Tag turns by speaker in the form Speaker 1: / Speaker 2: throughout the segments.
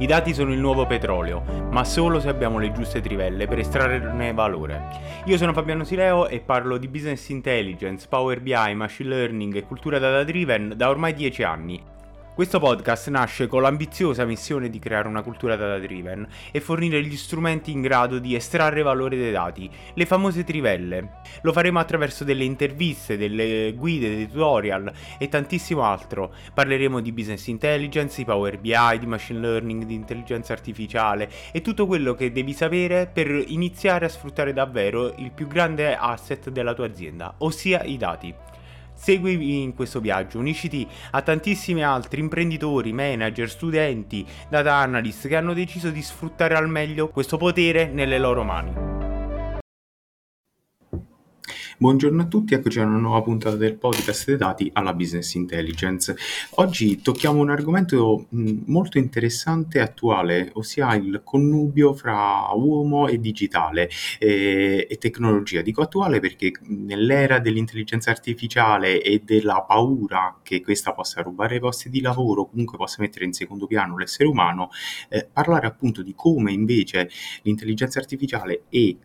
Speaker 1: I dati sono il nuovo petrolio, ma solo se abbiamo le giuste trivelle per estrarne valore. Io sono Fabiano Sileo e parlo di business intelligence, Power BI, machine learning e cultura data driven da ormai 10 anni questo podcast nasce con l'ambiziosa missione di creare una cultura data driven e fornire gli strumenti in grado di estrarre valore dai dati, le famose trivelle. Lo faremo attraverso delle interviste, delle guide, dei tutorial e tantissimo altro. Parleremo di business intelligence, di Power BI, di machine learning, di intelligenza artificiale e tutto quello che devi sapere per iniziare a sfruttare davvero il più grande asset della tua azienda, ossia i dati. Seguimi in questo viaggio, unisciti a tantissimi altri imprenditori, manager, studenti, data analyst che hanno deciso di sfruttare al meglio questo potere nelle loro mani.
Speaker 2: Buongiorno a tutti, eccoci a una nuova puntata del podcast dei dati alla Business Intelligence. Oggi tocchiamo un argomento molto interessante e attuale, ossia il connubio fra uomo e digitale eh, e tecnologia. Dico attuale perché nell'era dell'intelligenza artificiale e della paura che questa possa rubare i posti di lavoro, comunque possa mettere in secondo piano l'essere umano, eh, parlare appunto di come invece l'intelligenza artificiale e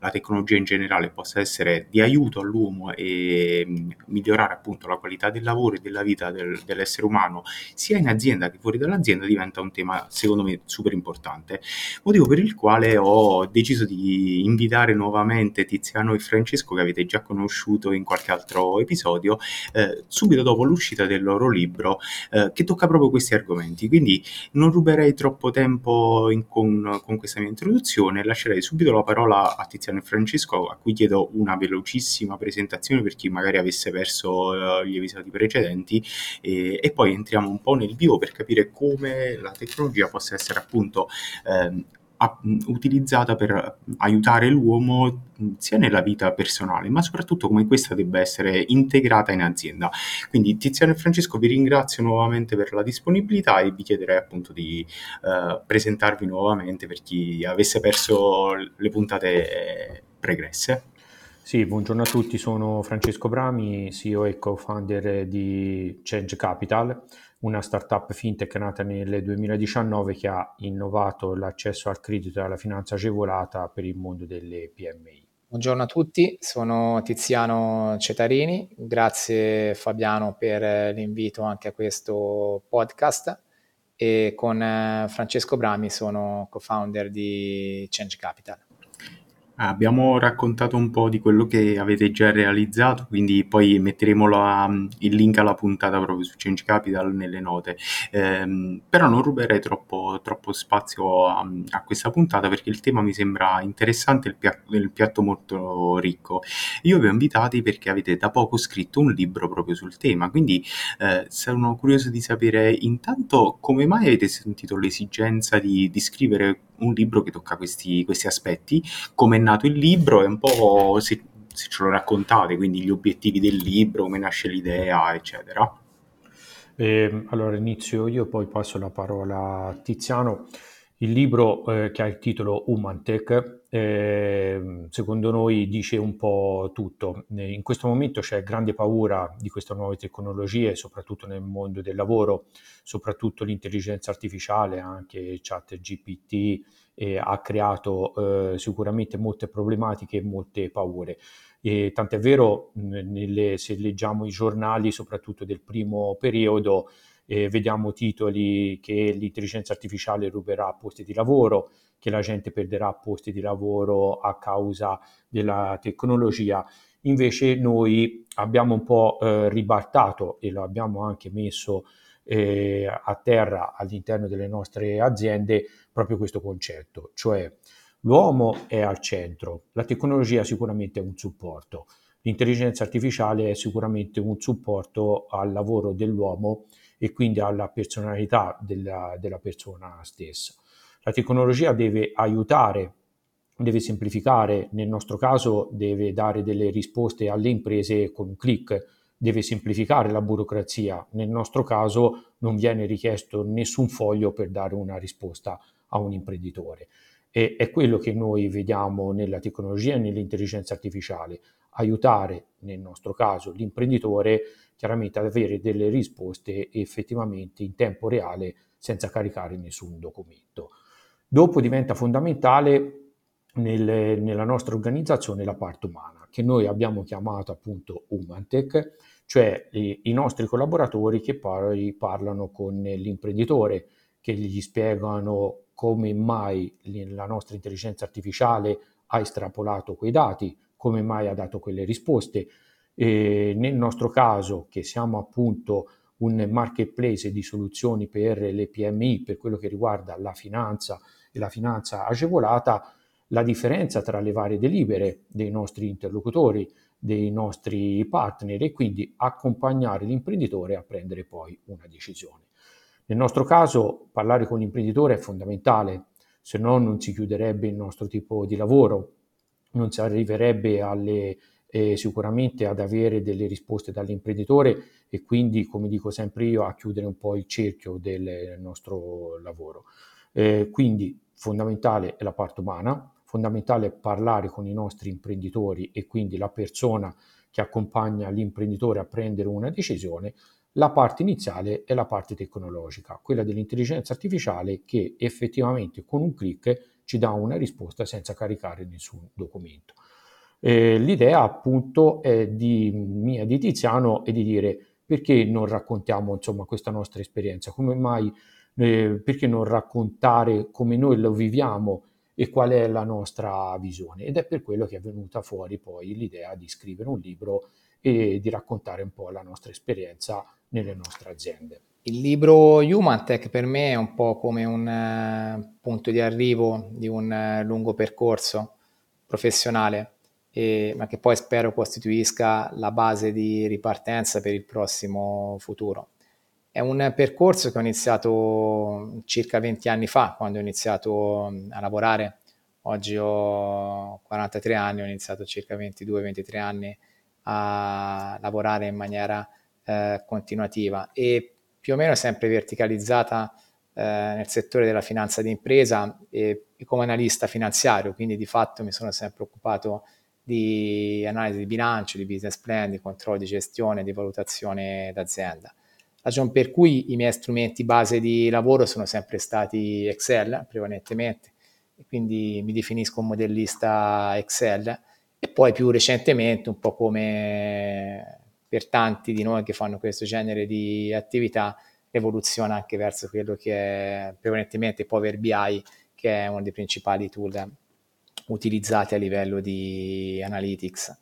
Speaker 2: la tecnologia in generale possa essere di aiuto all'uomo e mm, migliorare appunto la qualità del lavoro e della vita del, dell'essere umano sia in azienda che fuori dall'azienda diventa un tema secondo me super importante motivo per il quale ho deciso di invitare nuovamente Tiziano e Francesco che avete già conosciuto in qualche altro episodio eh, subito dopo l'uscita del loro libro eh, che tocca proprio questi argomenti. Quindi non ruberei troppo tempo in, con, con questa mia introduzione lascerei subito la parola a Tiziano e Francesco, a cui chiedo una velocissima presentazione per chi magari avesse perso uh, gli episodi precedenti e, e, poi entriamo un po' nel vivo per capire come la tecnologia possa essere appunto eh, utilizzata per aiutare l'uomo sia nella vita personale, ma soprattutto come questa debba essere integrata in azienda. Quindi Tiziano e Francesco vi ringrazio nuovamente per la disponibilità e vi chiederei appunto di uh, presentarvi nuovamente per chi avesse perso le puntate pregresse.
Speaker 3: Sì, buongiorno a tutti, sono Francesco Brami, CEO e co-founder di Change Capital una startup fintech nata nel 2019 che ha innovato l'accesso al credito e alla finanza agevolata per il mondo delle PMI.
Speaker 4: Buongiorno a tutti, sono Tiziano Cetarini, grazie Fabiano per l'invito anche a questo podcast e con eh, Francesco Brami sono co-founder di Change Capital.
Speaker 2: Abbiamo raccontato un po' di quello che avete già realizzato, quindi poi metteremo la, il link alla puntata proprio su Change Capital nelle note. Eh, però non ruberei troppo, troppo spazio a, a, questa puntata perché il tema mi sembra interessante e il, pia- il piatto molto ricco. Io vi ho invitati perché avete da poco scritto un libro proprio sul tema, quindi eh, sono curioso di sapere intanto come mai avete sentito l'esigenza di, di scrivere un libro che tocca questi, questi aspetti, come è nato il libro e un po' se, se ce lo raccontate, quindi gli obiettivi del libro, come nasce l'idea, eccetera.
Speaker 3: Eh, allora inizio io, poi passo la parola a Tiziano. Il libro eh, che ha il titolo Human Tech, eh, secondo noi dice un po' tutto. In questo momento c'è grande paura di queste nuove tecnologie, soprattutto nel mondo del lavoro, soprattutto l'intelligenza artificiale, anche chat GPT, eh, ha creato eh, sicuramente molte problematiche e molte paure. E tant'è vero, nelle, se leggiamo i giornali, soprattutto del primo periodo, eh, vediamo titoli che l'intelligenza artificiale ruberà posti di lavoro, che la gente perderà posti di lavoro a causa della tecnologia. Invece noi abbiamo un po' eh, ribaltato e lo abbiamo anche messo eh, a terra all'interno delle nostre aziende proprio questo concetto, cioè l'uomo è al centro, la tecnologia sicuramente è un supporto, l'intelligenza artificiale è sicuramente un supporto al lavoro dell'uomo e quindi alla personalità della, della persona stessa. La tecnologia deve aiutare, deve semplificare, nel nostro caso deve dare delle risposte alle imprese con un clic, deve semplificare la burocrazia, nel nostro caso non viene richiesto nessun foglio per dare una risposta a un imprenditore. E è quello che noi vediamo nella tecnologia e nell'intelligenza artificiale, aiutare nel nostro caso l'imprenditore chiaramente ad avere delle risposte effettivamente in tempo reale senza caricare nessun documento. Dopo diventa fondamentale nel, nella nostra organizzazione la parte umana, che noi abbiamo chiamato appunto Humantech, cioè i, i nostri collaboratori che poi parlano con l'imprenditore, che gli spiegano come mai la nostra intelligenza artificiale ha estrapolato quei dati, come mai ha dato quelle risposte. E nel nostro caso, che siamo appunto un marketplace di soluzioni per le PMI, per quello che riguarda la finanza e la finanza agevolata, la differenza tra le varie delibere dei nostri interlocutori, dei nostri partner e quindi accompagnare l'imprenditore a prendere poi una decisione. Nel nostro caso parlare con l'imprenditore è fondamentale, se no non si chiuderebbe il nostro tipo di lavoro, non si arriverebbe alle, eh, sicuramente ad avere delle risposte dall'imprenditore e quindi, come dico sempre io, a chiudere un po' il cerchio del nostro lavoro. Eh, quindi fondamentale è la parte umana, fondamentale parlare con i nostri imprenditori e quindi la persona che accompagna l'imprenditore a prendere una decisione, la parte iniziale è la parte tecnologica, quella dell'intelligenza artificiale che effettivamente con un clic ci dà una risposta senza caricare nessun documento. Eh, l'idea appunto è di mia di Tiziano è di dire perché non raccontiamo insomma questa nostra esperienza, come mai eh, perché non raccontare come noi lo viviamo e qual è la nostra visione. Ed è per quello che è venuta fuori poi l'idea di scrivere un libro e di raccontare un po' la nostra esperienza nelle nostre aziende.
Speaker 4: Il libro Human Tech per me è un po' come un uh, punto di arrivo di un uh, lungo percorso professionale, e, ma che poi spero costituisca la base di ripartenza per il prossimo futuro. È un percorso che ho iniziato circa 20 anni fa, quando ho iniziato a lavorare. Oggi ho 43 anni, ho iniziato circa 22-23 anni a lavorare in maniera eh, continuativa. E più o meno sempre verticalizzata eh, nel settore della finanza d'impresa e, e come analista finanziario, quindi di fatto mi sono sempre occupato di analisi di bilancio, di business plan, di controllo di gestione, di valutazione d'azienda. Ragione per cui i miei strumenti base di lavoro sono sempre stati Excel prevalentemente, e quindi mi definisco un modellista Excel e poi più recentemente, un po' come per tanti di noi che fanno questo genere di attività, evoluziona anche verso quello che è prevalentemente Power BI, che è uno dei principali tool utilizzati a livello di analytics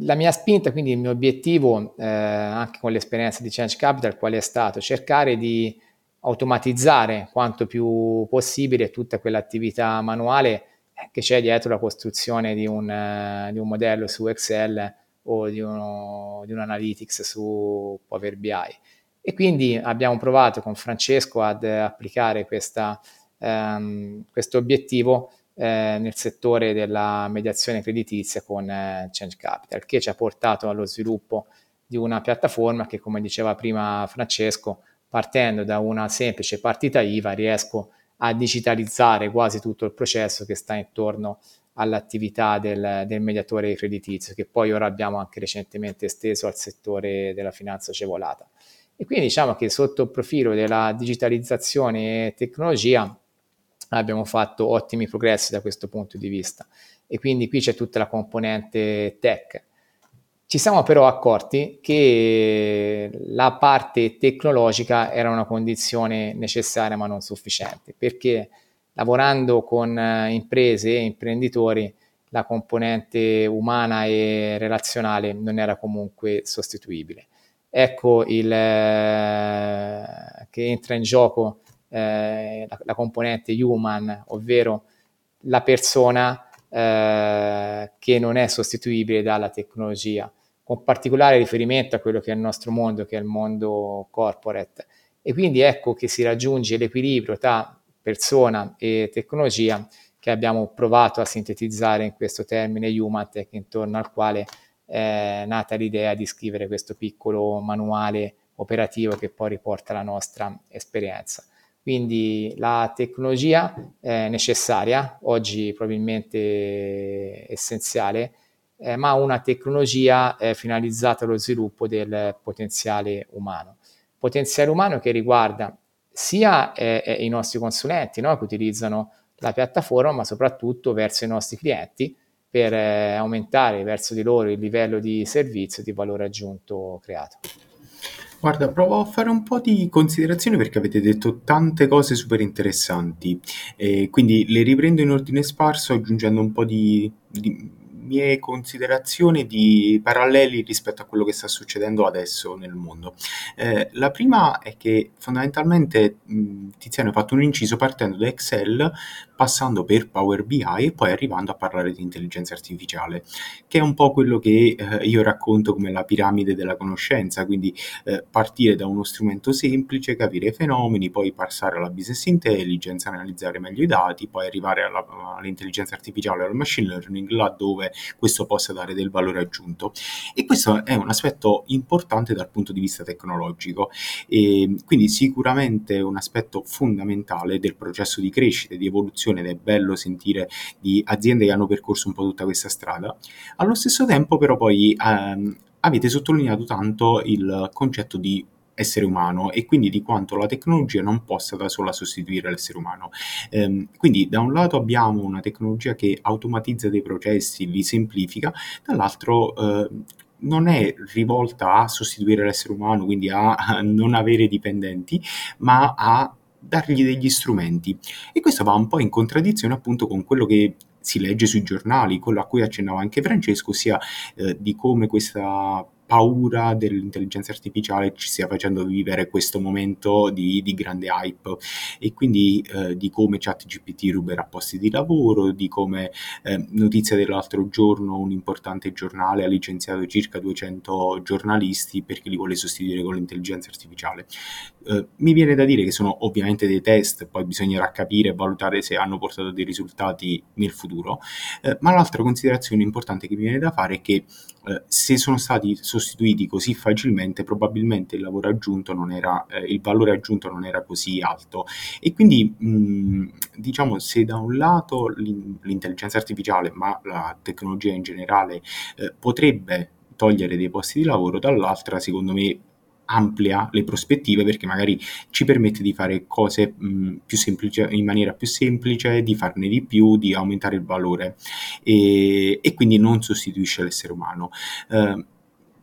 Speaker 4: la mia spinta, quindi il mio obiettivo, eh, anche con l'esperienza di Change Capital, qual è stato? Cercare di automatizzare quanto più possibile tutta quell'attività manuale che c'è dietro la costruzione di un, uh, di un modello su Excel o di, uno, di un analytics su Power BI. E quindi abbiamo provato con Francesco ad applicare questa, um, questo obiettivo eh, nel settore della mediazione creditizia con eh, Change Capital, che ci ha portato allo sviluppo di una piattaforma che, come diceva prima Francesco, partendo da una semplice partita IVA riesco a digitalizzare quasi tutto il processo che sta intorno all'attività del, del, mediatore creditizio, che poi ora abbiamo anche recentemente esteso al settore della finanza agevolata. E quindi diciamo che sotto il profilo della digitalizzazione e tecnologia abbiamo fatto ottimi progressi da questo punto di vista e quindi qui c'è tutta la componente tech. Ci siamo però accorti che la parte tecnologica era una condizione necessaria ma non sufficiente, perché lavorando con eh, imprese e imprenditori la componente umana e relazionale non era comunque sostituibile. Ecco il, eh, che entra in gioco eh, la, la, componente human, ovvero la persona eh, che non è sostituibile dalla tecnologia, con particolare riferimento a quello che è il nostro mondo, che è il mondo corporate. E quindi ecco che si raggiunge l'equilibrio tra persona e tecnologia che abbiamo provato a sintetizzare in questo termine Humatech, intorno al quale è nata l'idea di scrivere questo piccolo manuale operativo che poi riporta la nostra esperienza. Quindi la tecnologia è necessaria, oggi probabilmente essenziale, eh, ma una tecnologia è finalizzata allo sviluppo del potenziale umano. potenziale umano che riguarda sia eh, eh, i nostri consulenti no? che utilizzano la piattaforma, ma soprattutto verso i nostri clienti per eh, aumentare verso di loro il livello di servizio e di valore aggiunto creato.
Speaker 2: Guarda, provo a fare un po' di considerazioni perché avete detto tante cose super interessanti, e quindi le riprendo in ordine sparso aggiungendo un po' di, di mie considerazioni di paralleli rispetto a quello che sta succedendo adesso nel mondo. Eh, la prima è che fondamentalmente mh, Tiziano ha fatto un inciso partendo da Excel, passando per Power BI e poi arrivando a parlare di intelligenza artificiale, che è un po' quello che eh, io racconto come la piramide della conoscenza, quindi eh, partire da uno strumento semplice, capire i fenomeni, poi passare alla business intelligence, analizzare meglio i dati, poi arrivare alla, all'intelligenza artificiale, al machine learning, laddove questo possa dare del valore aggiunto. E questo è un aspetto importante dal punto di vista tecnologico, e quindi sicuramente un aspetto fondamentale del processo di crescita e di evoluzione ed è bello sentire di aziende che hanno percorso un po' tutta questa strada. Allo stesso tempo però poi ehm, avete sottolineato tanto il concetto di essere umano e quindi di quanto la tecnologia non possa da sola sostituire l'essere umano. Ehm, quindi da un lato abbiamo una tecnologia che automatizza dei processi, li semplifica, dall'altro eh, non è rivolta a sostituire l'essere umano, quindi a non avere dipendenti, ma a dargli degli strumenti. E questo va un po' in contraddizione appunto con quello che si legge sui giornali, quello a cui accennava anche Francesco, sia eh, di come questa paura dell'intelligenza artificiale ci stia facendo vivere questo momento di, di grande hype e quindi eh, di come ChatGPT ruberà posti di lavoro, di come eh, notizia dell'altro giorno un importante giornale ha licenziato circa 200 giornalisti perché li vuole sostituire con l'intelligenza artificiale. Eh, mi viene da dire che sono ovviamente dei test, poi bisognerà capire e valutare se hanno portato dei risultati nel futuro, eh, ma l'altra considerazione importante che mi viene da fare è che se sono stati sostituiti così facilmente, probabilmente il lavoro aggiunto non era, eh, il valore aggiunto non era così alto. E quindi, mh, diciamo, se da un lato l'intelligenza artificiale, ma la tecnologia in generale, eh, potrebbe togliere dei posti di lavoro, dall'altra, secondo me, amplia le prospettive perché magari ci permette di fare cose mh, più semplici in maniera più semplice, di farne di più, di aumentare il valore e, e quindi non sostituisce l'essere umano. Eh,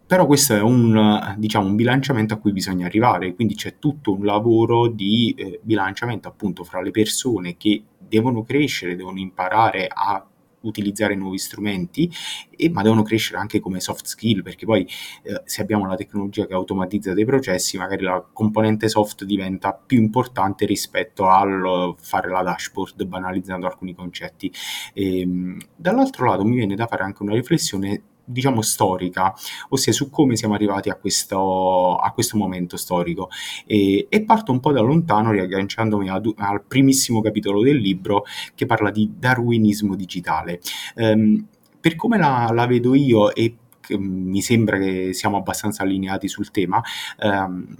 Speaker 2: però questo è un, diciamo, un, bilanciamento a cui bisogna arrivare, quindi c'è tutto un lavoro di eh, bilanciamento appunto fra le persone che devono crescere, devono imparare a utilizzare nuovi strumenti, e, ma devono crescere anche come soft skill, perché poi eh, se abbiamo la tecnologia che automatizza dei processi, magari la componente soft diventa più importante rispetto al fare la dashboard, banalizzando alcuni concetti. E, ehm, dall'altro lato mi viene da fare anche una riflessione diciamo storica, ossia su come siamo arrivati a questo, a questo momento storico. E, e, parto un po' da lontano, riagganciandomi ad, al primissimo capitolo del libro che parla di darwinismo digitale. Um, per come la, la, vedo io e mi sembra che siamo abbastanza allineati sul tema, um,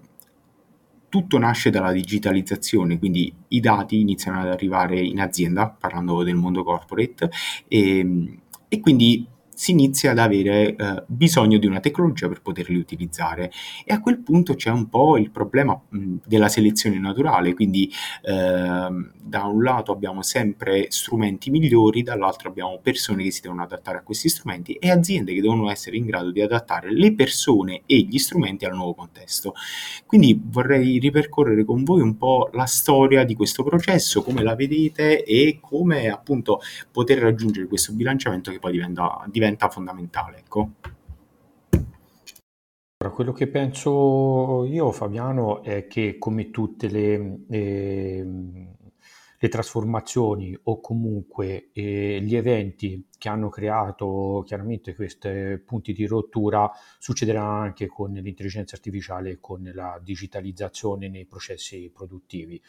Speaker 2: tutto nasce dalla digitalizzazione, quindi i dati iniziano ad arrivare in azienda, parlando del mondo corporate, e, e quindi si inizia ad avere eh, bisogno di una tecnologia per poterli utilizzare e a quel punto c'è un po' il problema mh, della selezione naturale, quindi eh, da un lato abbiamo sempre strumenti migliori, dall'altro abbiamo persone che si devono adattare a questi strumenti e aziende che devono essere in grado di adattare le persone e gli strumenti al nuovo contesto. Quindi vorrei ripercorrere con voi un po' la storia di questo processo, come la vedete e come appunto poter raggiungere questo bilanciamento che poi diventa, diventa diventa fondamentale. Ecco.
Speaker 3: Quello che penso io, Fabiano, è che come tutte le, eh, le trasformazioni o comunque eh, gli eventi che hanno creato chiaramente questi punti di rottura succederà anche con l'intelligenza artificiale e con la digitalizzazione nei processi produttivi.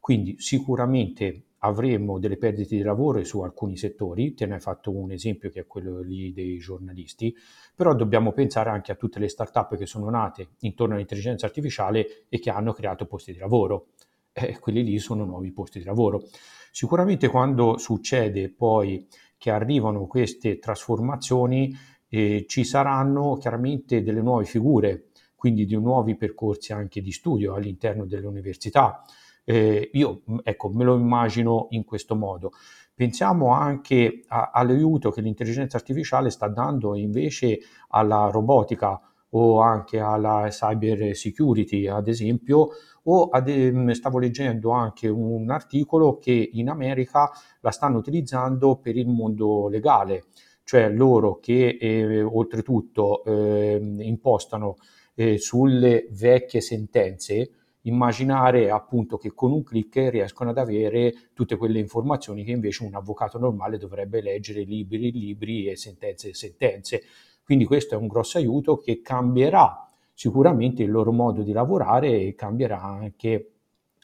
Speaker 3: Quindi sicuramente avremo delle perdite di lavoro su alcuni settori, te ne hai fatto un esempio che è quello lì dei giornalisti, però dobbiamo pensare anche a tutte le start-up che sono nate intorno all'intelligenza artificiale e che hanno creato posti di lavoro. Eh, quelli lì sono nuovi posti di lavoro. Sicuramente quando succede poi che arrivano queste trasformazioni eh, ci saranno chiaramente delle nuove figure quindi di nuovi percorsi anche di studio all'interno delle università. Eh, io ecco, me lo immagino in questo modo. Pensiamo anche a, all'aiuto che l'intelligenza artificiale sta dando invece alla robotica o anche alla cyber security, ad esempio, o ad, ehm, stavo leggendo anche un articolo che in America la stanno utilizzando per il mondo legale, cioè loro che eh, oltretutto eh, impostano eh, sulle vecchie sentenze, immaginare appunto che con un clic riescono ad avere tutte quelle informazioni che invece un avvocato normale dovrebbe leggere libri e libri e sentenze e sentenze. Quindi questo è un grosso aiuto che cambierà sicuramente il loro modo di lavorare e cambierà anche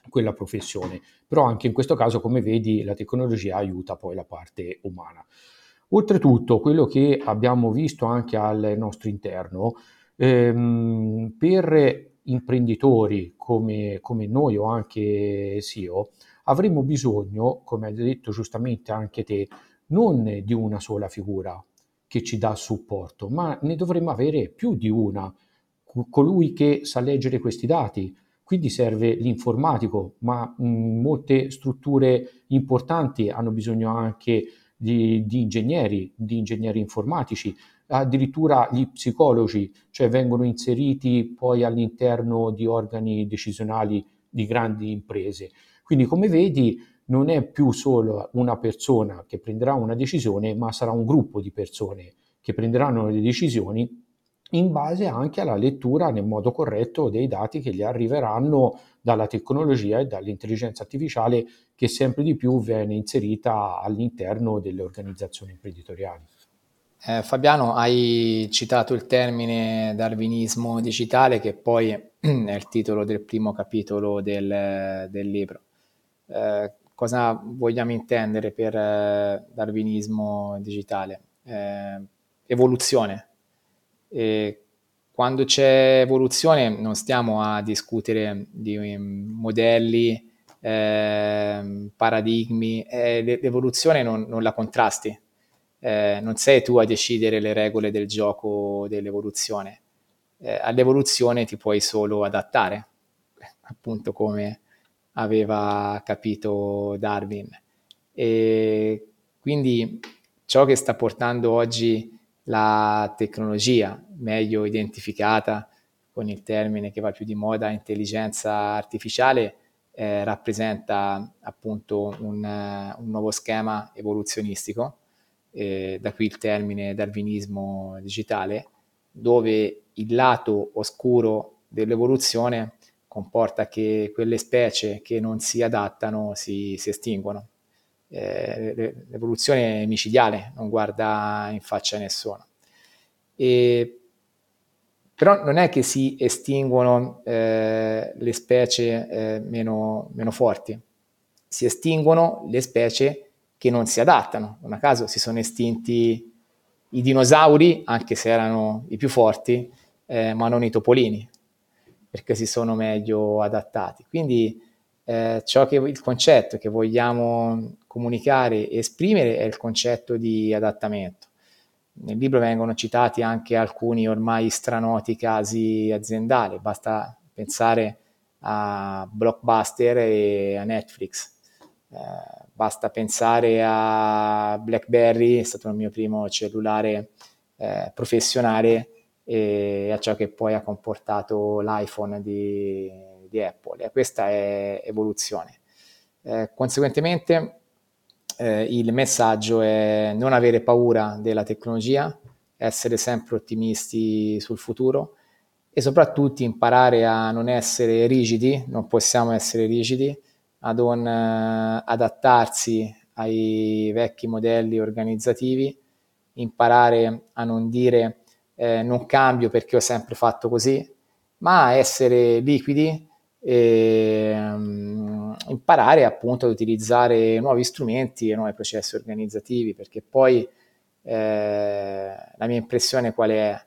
Speaker 3: quella professione. Però anche in questo caso, come vedi, la tecnologia aiuta poi la parte umana. Oltretutto, quello che abbiamo visto anche al nostro interno, ehm, per imprenditori come, come noi o anche SEO, avremo bisogno, come hai detto giustamente anche te, non di una sola figura che ci dà supporto, ma ne dovremmo avere più di una, colui che sa leggere questi dati. Quindi serve l'informatico, ma mh, molte strutture importanti hanno bisogno anche di, di ingegneri, di ingegneri informatici, addirittura gli psicologi, cioè vengono inseriti poi all'interno di organi decisionali di grandi imprese. Quindi come vedi non è più solo una persona che prenderà una decisione, ma sarà un gruppo di persone che prenderanno le decisioni in base anche alla lettura nel modo corretto dei dati che gli arriveranno dalla tecnologia e dall'intelligenza artificiale che sempre di più viene inserita all'interno delle organizzazioni imprenditoriali.
Speaker 4: Eh, Fabiano, hai citato il termine darwinismo digitale che poi è il titolo del primo capitolo del, del libro. Eh, cosa vogliamo intendere per eh, darwinismo digitale? Eh, evoluzione. E quando c'è evoluzione non stiamo a discutere di modelli, ehm, paradigmi, eh, l'evoluzione non, non la contrasti eh, non sei tu a decidere le regole del gioco dell'evoluzione. Eh, all'evoluzione ti puoi solo adattare, appunto come aveva capito Darwin. E quindi ciò che sta portando oggi la tecnologia, meglio identificata con il termine che va più di moda, intelligenza artificiale, eh, rappresenta appunto un, un nuovo schema evoluzionistico eh, da qui il termine darwinismo digitale, dove il lato oscuro dell'evoluzione comporta che quelle specie che non si adattano si, si estinguono. Eh, l'evoluzione è micidiale, non guarda in faccia a nessuno. E, però non è che si estinguono eh, le specie eh, meno, meno forti, si estinguono le specie che non si adattano. Non a caso si sono estinti i dinosauri, anche se erano i più forti, eh, ma non i topolini, perché si sono meglio adattati. Quindi eh, che, il concetto che vogliamo comunicare e esprimere è il concetto di adattamento. Nel libro vengono citati anche alcuni ormai stranoti casi aziendali, basta pensare a Blockbuster e a Netflix. Eh, Basta pensare a BlackBerry, è stato il mio primo cellulare eh, professionale e a ciò che poi ha comportato l'iPhone di, di Apple. E questa è evoluzione. Eh, conseguentemente eh, il messaggio è non avere paura della tecnologia, essere sempre ottimisti sul futuro e soprattutto imparare a non essere rigidi, non possiamo essere rigidi, a non eh, adattarsi ai vecchi modelli organizzativi, imparare a non dire eh, non cambio perché ho sempre fatto così, ma essere liquidi e um, imparare appunto ad utilizzare nuovi strumenti e nuovi processi organizzativi, perché poi eh, la mia impressione qual è?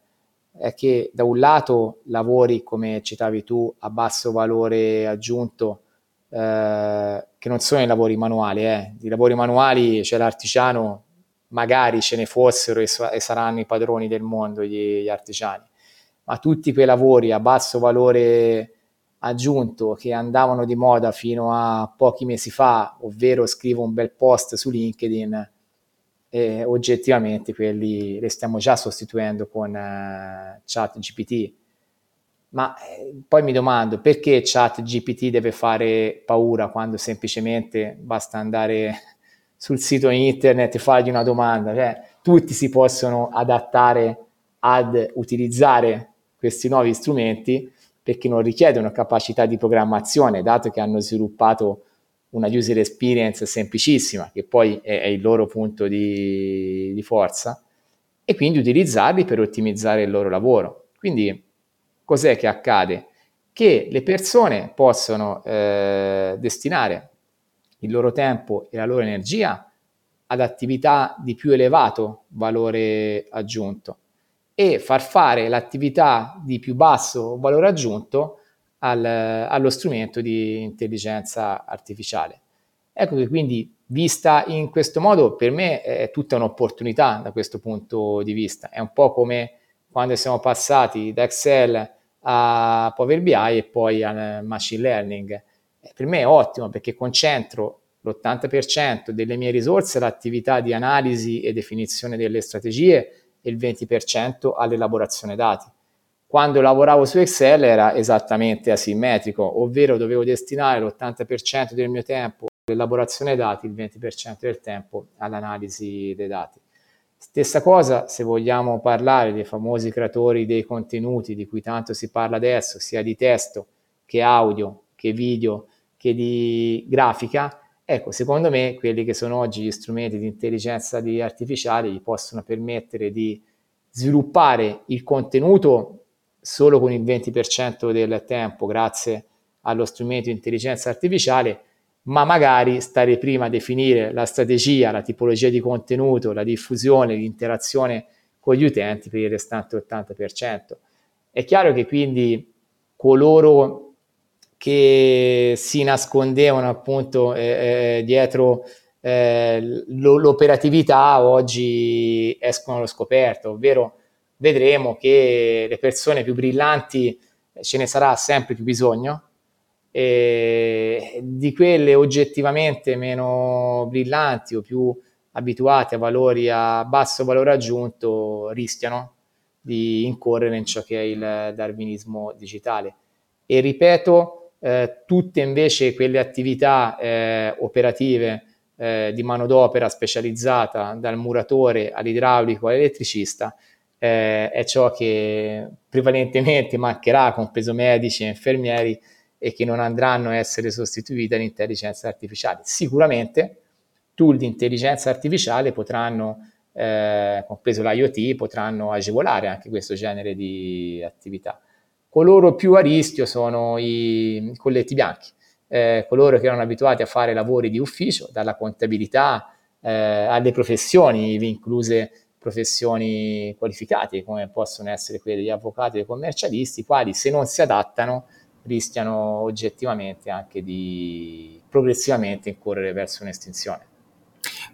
Speaker 4: È che da un lato lavori, come citavi tu, a basso valore aggiunto, eh, che non sono i lavori manuali, eh. di lavori manuali c'è l'artigiano, magari ce ne fossero e, e saranno i padroni del mondo gli, gli artigiani, ma tutti quei lavori a basso valore aggiunto che andavano di moda fino a pochi mesi fa, ovvero scrivo un bel post su LinkedIn, eh, oggettivamente quelli li stiamo già sostituendo con eh, chat GPT. Ma eh, poi mi domando perché chat GPT deve fare paura quando semplicemente basta andare sul sito internet e fargli una domanda. Cioè, tutti si possono adattare ad utilizzare questi nuovi strumenti perché non richiedono capacità di programmazione, dato che hanno sviluppato una user experience semplicissima, che poi è, è il loro punto di, di, forza, e quindi utilizzarli per ottimizzare il loro lavoro. Quindi cos'è che accade? Che le persone possono eh, destinare il loro tempo e la loro energia ad attività di più elevato valore aggiunto e far fare l'attività di più basso valore aggiunto al, allo strumento di intelligenza artificiale. Ecco che quindi vista in questo modo per me è tutta un'opportunità da questo punto di vista. È un po' come quando siamo passati da Excel a Power BI e poi al machine learning. Per me è ottimo perché concentro l'80% delle mie risorse all'attività di analisi e definizione delle strategie e il 20% all'elaborazione dati. Quando lavoravo su Excel era esattamente asimmetrico, ovvero dovevo destinare l'80% del mio tempo all'elaborazione dati, il 20% del tempo all'analisi dei dati. Stessa cosa se vogliamo parlare dei famosi creatori dei contenuti di cui tanto si parla adesso, sia di testo che audio, che video, che di grafica, Ecco, secondo me quelli che sono oggi gli strumenti di intelligenza artificiale gli possono permettere di sviluppare il contenuto solo con il 20% del tempo grazie allo strumento di intelligenza artificiale, ma magari stare prima a definire la strategia, la tipologia di contenuto, la diffusione, l'interazione con gli utenti per il restante 80%. È chiaro che quindi coloro che si nascondevano appunto eh, eh, dietro eh, l'operatività oggi escono allo scoperto, ovvero vedremo che le persone più brillanti eh, ce ne sarà sempre più bisogno e di quelle oggettivamente meno brillanti o più abituate a valori a basso valore aggiunto rischiano di incorrere in ciò che è il darwinismo digitale. E ripeto, eh, tutte invece quelle attività eh, operative eh, di manodopera specializzata dal muratore all'idraulico all'elettricista eh, è ciò che prevalentemente mancherà, compreso medici e infermieri, e che non andranno a essere sostituiti dall'intelligenza artificiale. Sicuramente tool di intelligenza artificiale potranno, eh, compreso l'IoT, potranno agevolare anche questo genere di attività. Coloro più a rischio sono i colletti bianchi, eh, coloro che erano abituati a fare lavori di ufficio, dalla contabilità eh, alle professioni, incluse professioni qualificate come possono essere quelle di avvocati e commercialisti, quali se non si adattano rischiano oggettivamente anche di progressivamente incorrere verso un'estinzione.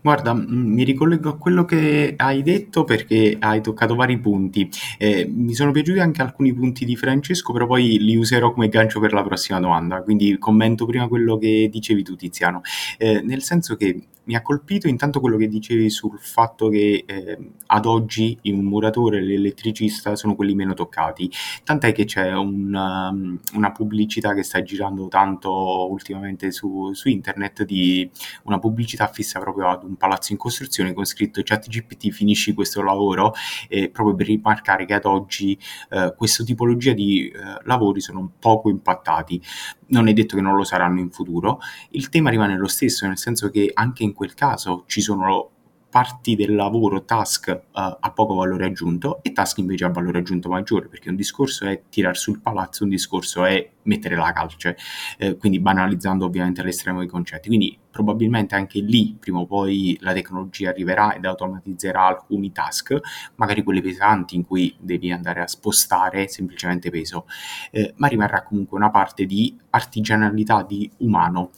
Speaker 2: Guarda, mm, mi ricollego a quello che hai detto perché hai toccato vari punti. Eh, mi sono piaciuti anche alcuni punti di Francesco, però poi li userò come gancio per la prossima domanda. Quindi commento prima quello che dicevi tu, Tiziano. Eh, nel senso che mi ha colpito intanto quello che dicevi sul fatto che eh, ad oggi un muratore e l'elettricista sono quelli meno toccati, tant'è che c'è una, um, una pubblicità che sta girando tanto ultimamente su, su, internet di una pubblicità fissa proprio ad un palazzo in costruzione con scritto ChatGPT finisci questo lavoro? Eh, proprio per rimarcare che ad oggi eh, questa tipologia di eh, lavori sono poco impattati non è detto che non lo saranno in futuro, il tema rimane lo stesso, nel senso che anche in quel caso ci sono parti del lavoro, task uh, a poco valore aggiunto e task invece a valore aggiunto maggiore, perché un discorso è tirare sul palazzo, un discorso è mettere la calce, eh, quindi banalizzando ovviamente all'estremo i concetti. Quindi probabilmente anche lì prima o poi la tecnologia arriverà ed automatizzerà alcuni task, magari quelli pesanti in cui devi andare a spostare semplicemente peso, eh, ma rimarrà comunque una parte di artigianalità di umano.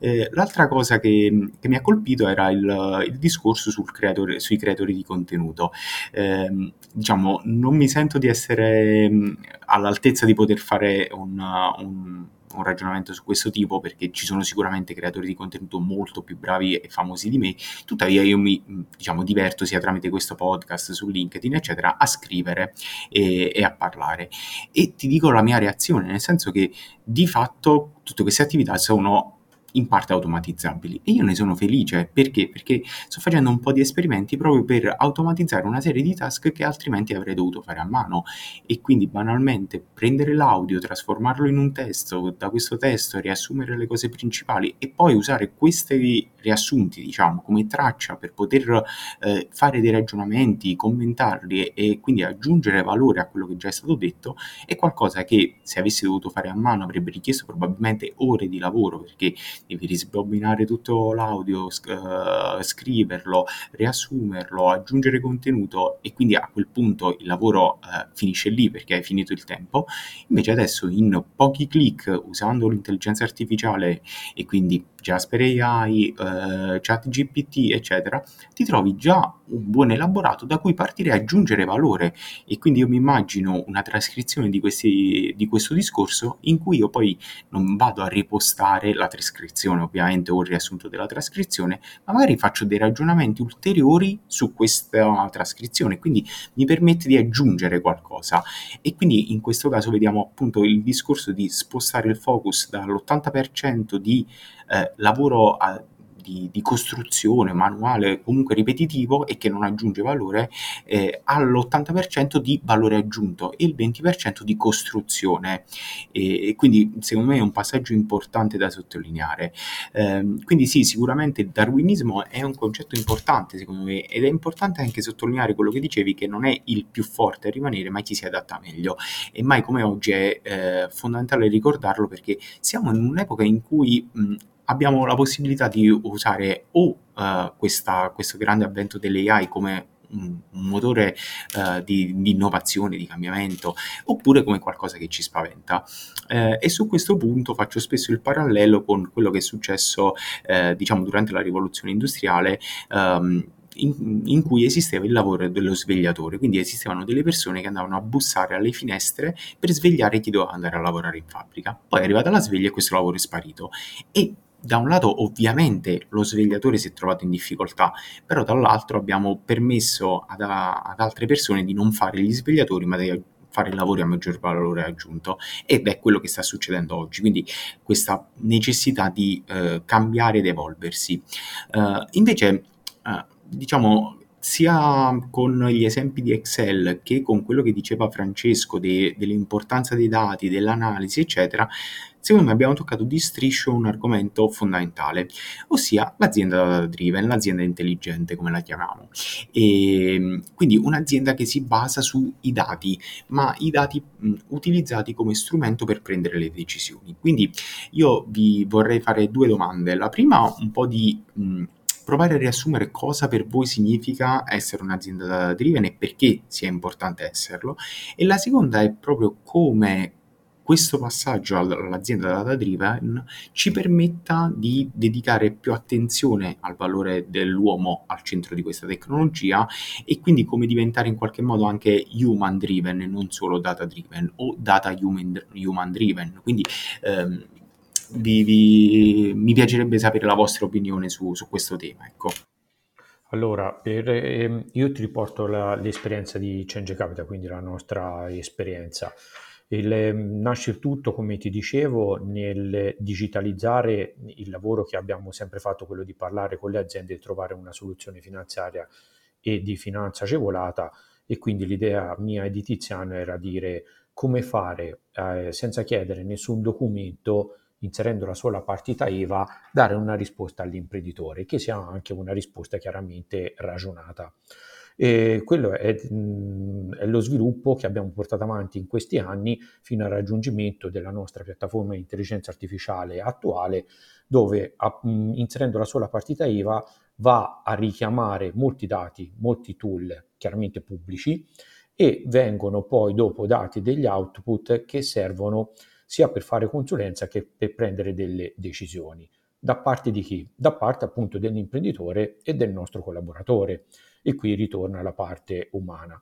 Speaker 2: Eh, l'altra cosa che, che, mi ha colpito era il, il discorso creatore, sui creatori di contenuto. Eh, diciamo, non mi sento di essere all'altezza di poter fare un, un un ragionamento su questo tipo perché ci sono sicuramente creatori di contenuto molto più bravi e famosi di me, tuttavia io mi diciamo, diverto sia tramite questo podcast su LinkedIn eccetera a scrivere e, e a parlare. E ti dico la mia reazione nel senso che di fatto tutte queste attività sono in parte automatizzabili. E io ne sono felice. Perché? Perché sto facendo un po' di esperimenti proprio per automatizzare una serie di task che altrimenti avrei dovuto fare a mano. E quindi banalmente prendere l'audio, trasformarlo in un testo, da questo testo riassumere le cose principali e poi usare questi riassunti diciamo come traccia per poter eh, fare dei ragionamenti, commentarli e, e quindi aggiungere valore a quello che già è stato detto è qualcosa che se avessi dovuto fare a mano avrebbe richiesto probabilmente ore di lavoro perché devi risbobinare tutto l'audio, uh, scriverlo, riassumerlo, aggiungere contenuto e quindi a quel punto il lavoro uh, finisce lì perché hai finito il tempo. Invece adesso in pochi clic usando l'intelligenza artificiale e quindi Jasper AI, eh, ChatGPT, eccetera, ti trovi già un buon elaborato da cui partire e aggiungere valore. E quindi io mi immagino una trascrizione di, questi, di questo discorso in cui io poi non vado a ripostare la trascrizione, ovviamente, o il riassunto della trascrizione, ma magari faccio dei ragionamenti ulteriori su questa trascrizione, quindi mi permette di aggiungere qualcosa. E quindi in questo caso vediamo appunto il discorso di spostare il focus dall'80% di lavoro a, di, di, costruzione manuale comunque ripetitivo e che non aggiunge valore eh, all'80% di valore aggiunto e il 20% di costruzione. E, e, quindi secondo me è un passaggio importante da sottolineare. Eh, quindi sì sicuramente il darwinismo è un concetto importante secondo me ed è importante anche sottolineare quello che dicevi che non è il più forte a rimanere ma chi si adatta meglio. E mai come oggi è eh, fondamentale ricordarlo perché siamo in un'epoca in cui mh, abbiamo la possibilità di usare o uh, questa, questo grande avvento delle AI come un, motore uh, di, di, innovazione, di cambiamento, oppure come qualcosa che ci spaventa. Eh, e su questo punto faccio spesso il parallelo con quello che è successo, eh, diciamo, durante la rivoluzione industriale. Um, in, in, cui esisteva il lavoro dello svegliatore, quindi esistevano delle persone che andavano a bussare alle finestre per svegliare chi doveva andare a lavorare in fabbrica. Poi è arrivata la sveglia e questo lavoro è sparito. E da un lato ovviamente lo svegliatore si è trovato in difficoltà, però dall'altro abbiamo permesso ad, ad altre persone di non fare gli svegliatori, ma di fare lavori a maggior valore aggiunto ed è quello che sta succedendo oggi, quindi questa necessità di eh, cambiare ed evolversi. Uh, invece, uh, diciamo, sia con gli esempi di Excel che con quello che diceva Francesco de, dell'importanza dei dati, dell'analisi, eccetera, secondo me abbiamo toccato di striscio un argomento fondamentale, ossia l'azienda data driven, l'azienda intelligente come la chiamiamo. E, quindi un'azienda che si basa sui dati, ma i dati mh, utilizzati come strumento per prendere le decisioni. Quindi io vi vorrei fare due domande. La prima un po' di... Mh, provare a riassumere cosa per voi significa essere un'azienda data driven e perché sia importante esserlo. E la seconda è proprio come questo passaggio all'azienda data driven ci permetta di dedicare più attenzione al valore dell'uomo al centro di questa tecnologia e quindi come diventare in qualche modo anche human driven e non solo data driven o data human, human driven. Quindi ehm, vi, vi, mi piacerebbe sapere la vostra opinione su, su questo tema. Ecco.
Speaker 3: Allora, per, ehm, io ti riporto la, l'esperienza di Change Capital, quindi la nostra esperienza. Il, ehm, nasce tutto, come ti dicevo, nel digitalizzare il lavoro che abbiamo sempre fatto, quello di parlare con le aziende e trovare una soluzione finanziaria e di finanza agevolata e quindi l'idea mia e di Tiziano era dire come fare eh, senza chiedere nessun documento inserendo la sola partita IVA, dare una risposta all'imprenditore, che sia anche una risposta chiaramente ragionata. E quello è, mh, è, lo sviluppo che abbiamo portato avanti in questi anni fino al raggiungimento della nostra piattaforma di intelligenza artificiale attuale, dove mh, inserendo la sola partita IVA va a richiamare molti dati, molti tool chiaramente pubblici e vengono poi dopo dati degli output che servono sia per fare consulenza che per prendere delle decisioni. Da parte di chi? Da parte appunto dell'imprenditore e del nostro collaboratore. E qui ritorna la parte umana.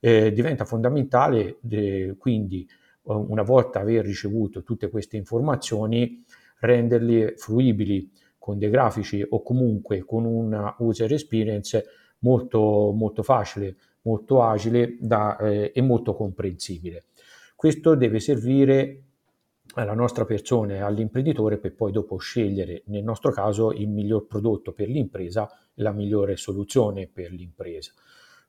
Speaker 3: Eh, diventa fondamentale eh, quindi una volta aver ricevuto tutte queste informazioni renderle fruibili con dei grafici o comunque con una user experience molto, molto facile, molto agile da, eh, e molto comprensibile. Questo deve servire alla nostra persona e all'imprenditore per poi dopo scegliere, nel nostro caso, il miglior prodotto per l'impresa la migliore soluzione per l'impresa.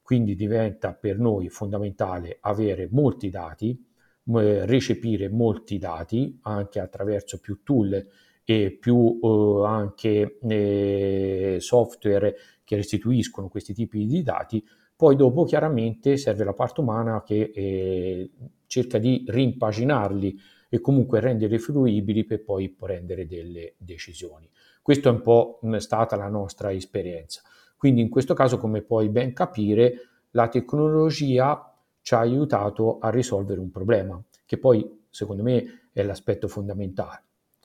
Speaker 3: Quindi diventa per noi fondamentale avere molti dati, recepire molti dati anche attraverso più tool e più eh, anche eh, software che restituiscono questi tipi di dati. Poi dopo chiaramente serve la parte umana che eh, cerca di rimpaginarli e comunque renderli fruibili per poi prendere delle decisioni. Questa è un po' stata la nostra esperienza. Quindi in questo caso, come puoi ben capire, la tecnologia ci ha aiutato a risolvere un problema, che poi secondo me è l'aspetto fondamentale.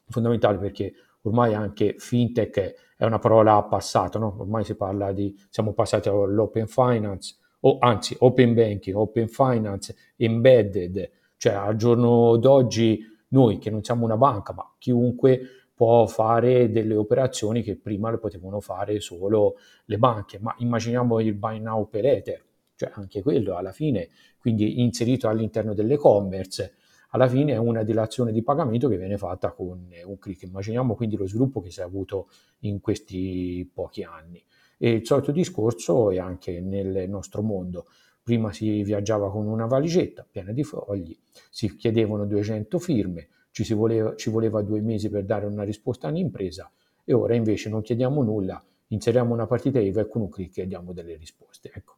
Speaker 3: Fondamentale perché ormai anche fintech è una parola passata, no? ormai si parla di, siamo passati all'open finance, o anzi open banking, open finance, embedded, cioè al giorno d'oggi noi che non siamo una banca, ma chiunque può fare delle operazioni che prima le potevano fare solo le banche, ma immaginiamo il buy now pay later, cioè anche quello alla fine, quindi inserito all'interno dell'e-commerce, alla fine è una dilazione di pagamento che viene fatta con un click. Immaginiamo quindi lo sviluppo che si è avuto in questi pochi anni. E il solito discorso è anche nel nostro mondo. Prima si viaggiava con una valigetta piena di fogli, si chiedevano 200 firme, ci, voleva, ci voleva due mesi per dare una risposta all'impresa e ora invece non chiediamo nulla, inseriamo una partita IVA e con un clic e diamo delle risposte. Ecco.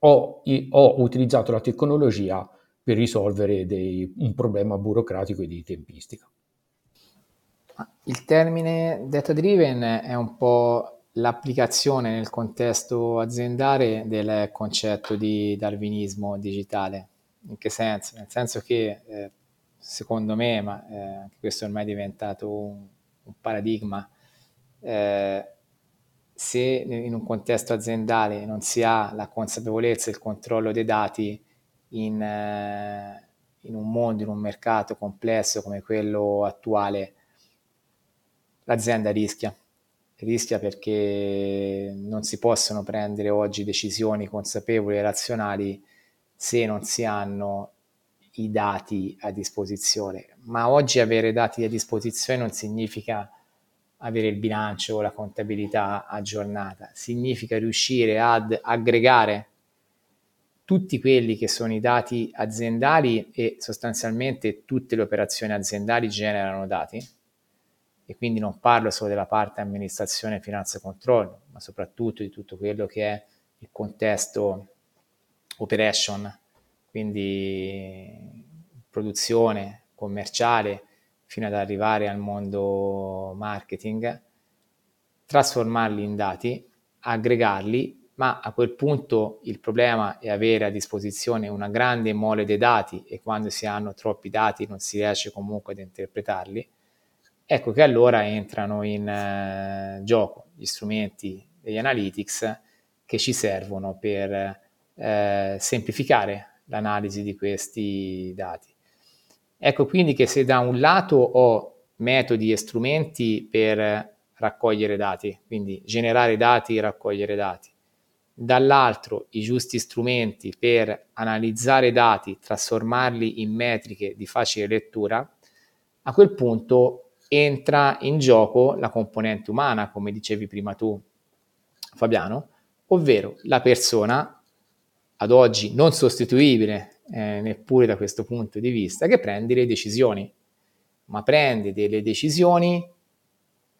Speaker 3: Ho, ho, utilizzato la tecnologia per risolvere dei, un problema burocratico e di tempistica.
Speaker 4: Il termine data driven è un po' l'applicazione nel contesto aziendale del concetto di darwinismo digitale. In che senso? Nel senso che eh, secondo me, ma eh, anche questo ormai è diventato un, un paradigma, eh, se in un contesto aziendale non si ha la consapevolezza e il controllo dei dati in, eh, in un mondo, in un mercato complesso come quello attuale, l'azienda rischia. Rischia perché non si possono prendere oggi decisioni consapevoli e razionali se non si hanno i dati a disposizione. Ma oggi avere dati a disposizione non significa avere il bilancio o la contabilità aggiornata, significa riuscire ad aggregare tutti quelli che sono i dati aziendali e sostanzialmente tutte le operazioni aziendali generano dati. E quindi non parlo solo della parte amministrazione, finanza e controllo, ma soprattutto di tutto quello che è il contesto operation, quindi produzione commerciale fino ad arrivare al mondo marketing, trasformarli in dati, aggregarli, ma a quel punto il problema è avere a disposizione una grande mole dei dati e quando si hanno troppi dati non si riesce comunque ad interpretarli. Ecco che allora entrano in eh, gioco gli strumenti degli analytics che ci servono per eh, semplificare l'analisi di questi dati. Ecco quindi che se da un lato ho metodi e strumenti per raccogliere dati, quindi generare dati e raccogliere dati, dall'altro i giusti strumenti per analizzare dati, trasformarli in metriche di facile lettura, a quel punto entra in gioco la componente umana, come dicevi prima tu, Fabiano, ovvero la persona ad oggi non sostituibile eh, neppure da questo punto di vista, che prende le decisioni, ma prende delle decisioni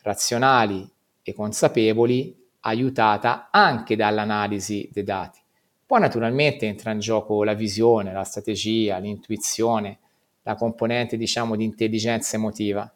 Speaker 4: razionali e consapevoli aiutata anche dall'analisi dei dati. Poi naturalmente entra in gioco la visione, la strategia, l'intuizione, la componente diciamo di intelligenza emotiva,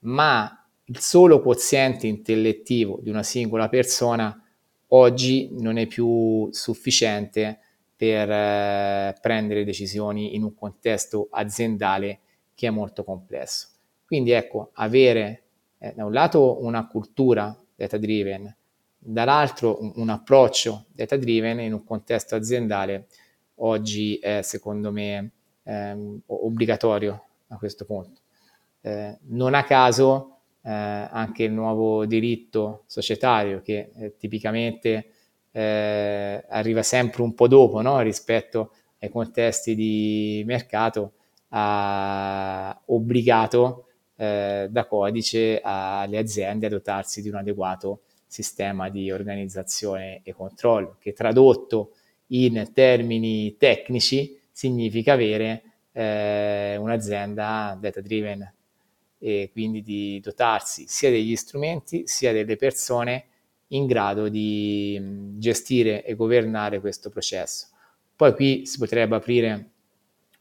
Speaker 4: ma il solo quoziente intellettivo di una singola persona oggi non è più sufficiente per eh, prendere decisioni in un contesto aziendale che è molto complesso. Quindi ecco, avere eh, da un lato una cultura data driven, dall'altro un, un approccio data driven in un contesto aziendale oggi è secondo me ehm, obbligatorio a questo punto. Eh, non a caso eh, anche il nuovo diritto societario che eh, tipicamente eh, arriva sempre un po' dopo no? rispetto ai contesti di mercato, ha obbligato eh, da codice alle aziende a dotarsi di un adeguato sistema di organizzazione e controllo, che tradotto in termini tecnici significa avere eh, un'azienda data driven e quindi di dotarsi sia degli strumenti sia delle persone in grado di gestire e governare questo processo. Poi qui si potrebbe aprire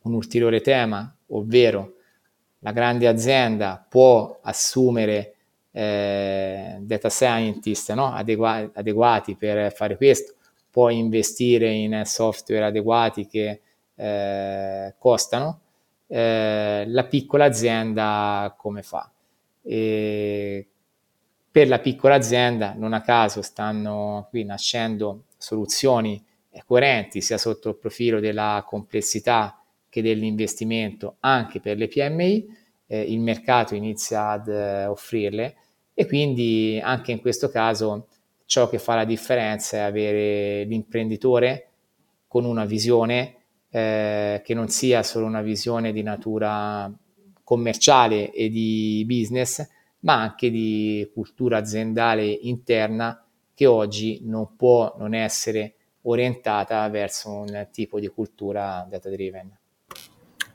Speaker 4: un ulteriore tema, ovvero la grande azienda può assumere eh, data scientist no? Adegua- adeguati per fare questo, può investire in software adeguati che eh, costano, eh, la piccola azienda come fa? E per la piccola azienda, non a caso, stanno qui nascendo soluzioni coerenti sia sotto il profilo della complessità che dell'investimento anche per le PMI, eh, il mercato inizia ad eh, offrirle e quindi anche in questo caso ciò che fa la differenza è avere l'imprenditore con una visione eh, che non sia solo una visione di natura commerciale e di business, ma anche di cultura aziendale interna che oggi non può non essere orientata verso un tipo di cultura data driven.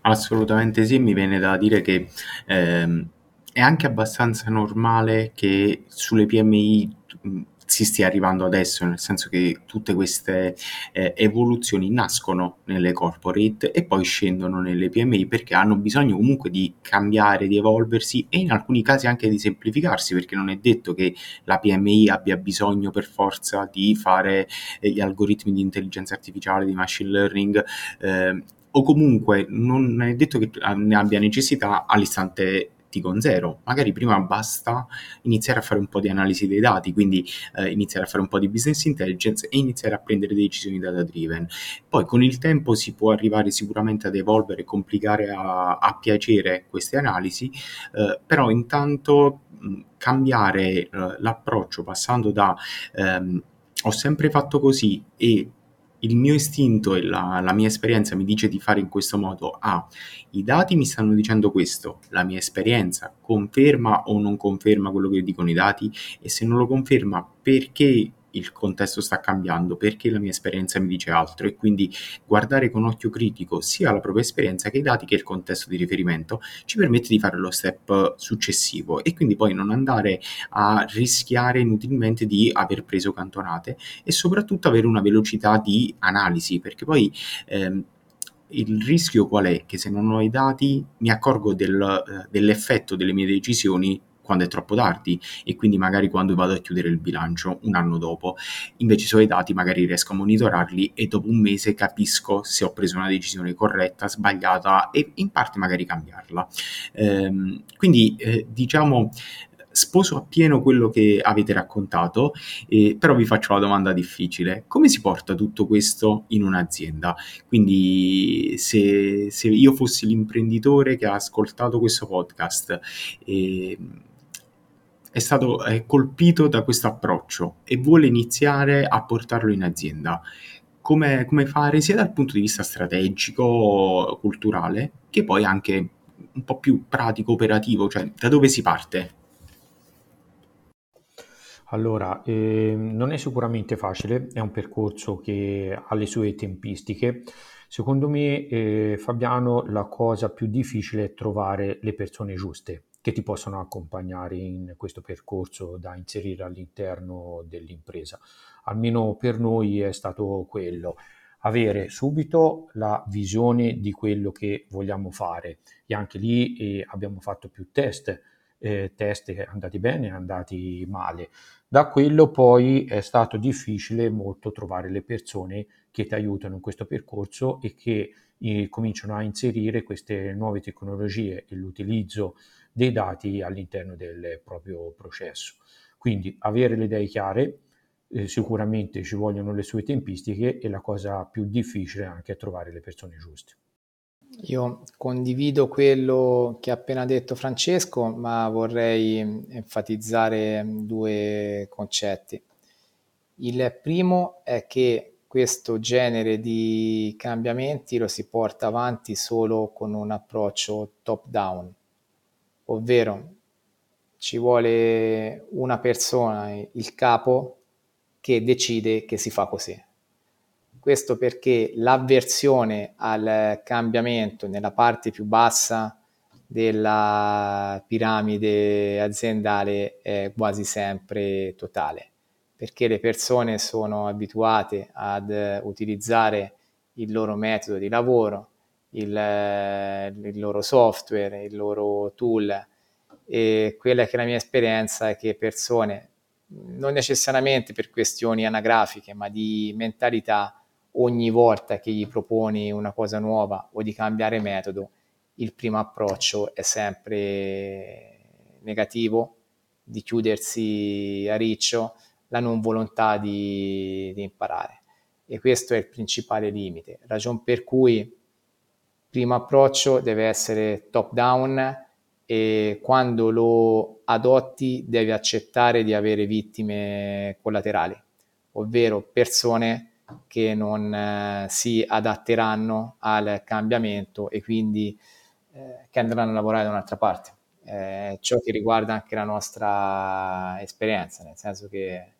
Speaker 2: Assolutamente sì, mi viene da dire che ehm, è anche abbastanza normale che sulle PMI si stia arrivando adesso, nel senso che tutte queste eh, evoluzioni nascono nelle corporate e poi scendono nelle PMI perché hanno bisogno comunque di cambiare, di evolversi e in alcuni casi anche di semplificarsi, perché non è detto che la PMI abbia bisogno per forza di fare eh, gli algoritmi di intelligenza artificiale, di machine learning. Eh, o comunque non è detto che ne abbia necessità all'istante T con zero. Magari prima basta iniziare a fare un po' di analisi dei dati, quindi eh, iniziare a fare un po' di business intelligence e iniziare a prendere decisioni data driven. Poi con il tempo si può arrivare sicuramente ad evolvere e complicare a, a piacere queste analisi, eh, però intanto mh, cambiare eh, l'approccio passando da ehm, ho sempre fatto così e il mio istinto e la, la, mia esperienza mi dice di fare in questo modo. Ah, i dati mi stanno dicendo questo, la mia esperienza conferma o non conferma quello che dicono i dati e se non lo conferma perché il contesto sta cambiando, perché la mia esperienza mi dice altro e quindi guardare con occhio critico sia la propria esperienza che i dati che il contesto di riferimento ci permette di fare lo step successivo e quindi poi non andare a rischiare inutilmente di aver preso cantonate e soprattutto avere una velocità di analisi perché poi ehm, il rischio qual è? Che se non ho i dati mi accorgo del, eh, dell'effetto delle mie decisioni quando è troppo tardi e quindi magari quando vado a chiudere il bilancio un anno dopo. Invece se ho i dati magari riesco a monitorarli e dopo un mese capisco se ho preso una decisione corretta, sbagliata e in parte magari cambiarla. Ehm, quindi eh, diciamo sposo appieno quello che avete raccontato, eh, però vi faccio la domanda difficile. Come si porta tutto questo in un'azienda? Quindi se, se io fossi l'imprenditore che ha ascoltato questo podcast, eh, è stato è colpito da questo approccio e vuole iniziare a portarlo in azienda. Come, come fare sia dal punto di vista strategico, culturale, che poi anche un po' più pratico, operativo, cioè da dove si parte?
Speaker 3: Allora, eh, non è sicuramente facile, è un percorso che ha le sue tempistiche. Secondo me, eh, Fabiano, la cosa più difficile è trovare le persone giuste che ti possono accompagnare in questo percorso da inserire all'interno dell'impresa. Almeno per noi è stato quello avere subito la visione di quello che vogliamo fare e anche lì eh, abbiamo fatto più test, eh, test andati bene, andati male. Da quello poi è stato difficile molto trovare le persone che ti aiutano in questo percorso e che eh, cominciano a inserire queste nuove tecnologie e l'utilizzo dei dati all'interno del proprio processo. Quindi avere le idee chiare, eh, sicuramente ci vogliono le sue tempistiche e la cosa più difficile è anche trovare le persone giuste.
Speaker 4: Io condivido quello che ha appena detto Francesco, ma vorrei enfatizzare due concetti. Il primo è che questo genere di cambiamenti lo si porta avanti solo con un approccio top down, ovvero ci vuole una persona, il capo, che decide che si fa così. Questo perché l'avversione al cambiamento nella parte più bassa della piramide aziendale è quasi sempre totale, perché le persone sono abituate ad utilizzare il loro metodo di lavoro, il, il loro software, il loro tool e quella che è la mia esperienza è che persone non necessariamente per questioni anagrafiche, ma di mentalità, ogni volta che gli proponi una cosa nuova o di cambiare metodo, il primo approccio è sempre negativo, di chiudersi a riccio, la non volontà di, di imparare. E questo è il principale limite, ragion per cui primo approccio deve essere top down e quando lo adotti devi accettare di avere vittime collaterali, ovvero persone che non eh, si adatteranno al cambiamento e quindi eh, che andranno a lavorare da un'altra parte. Eh, ciò che riguarda anche la nostra esperienza, nel senso che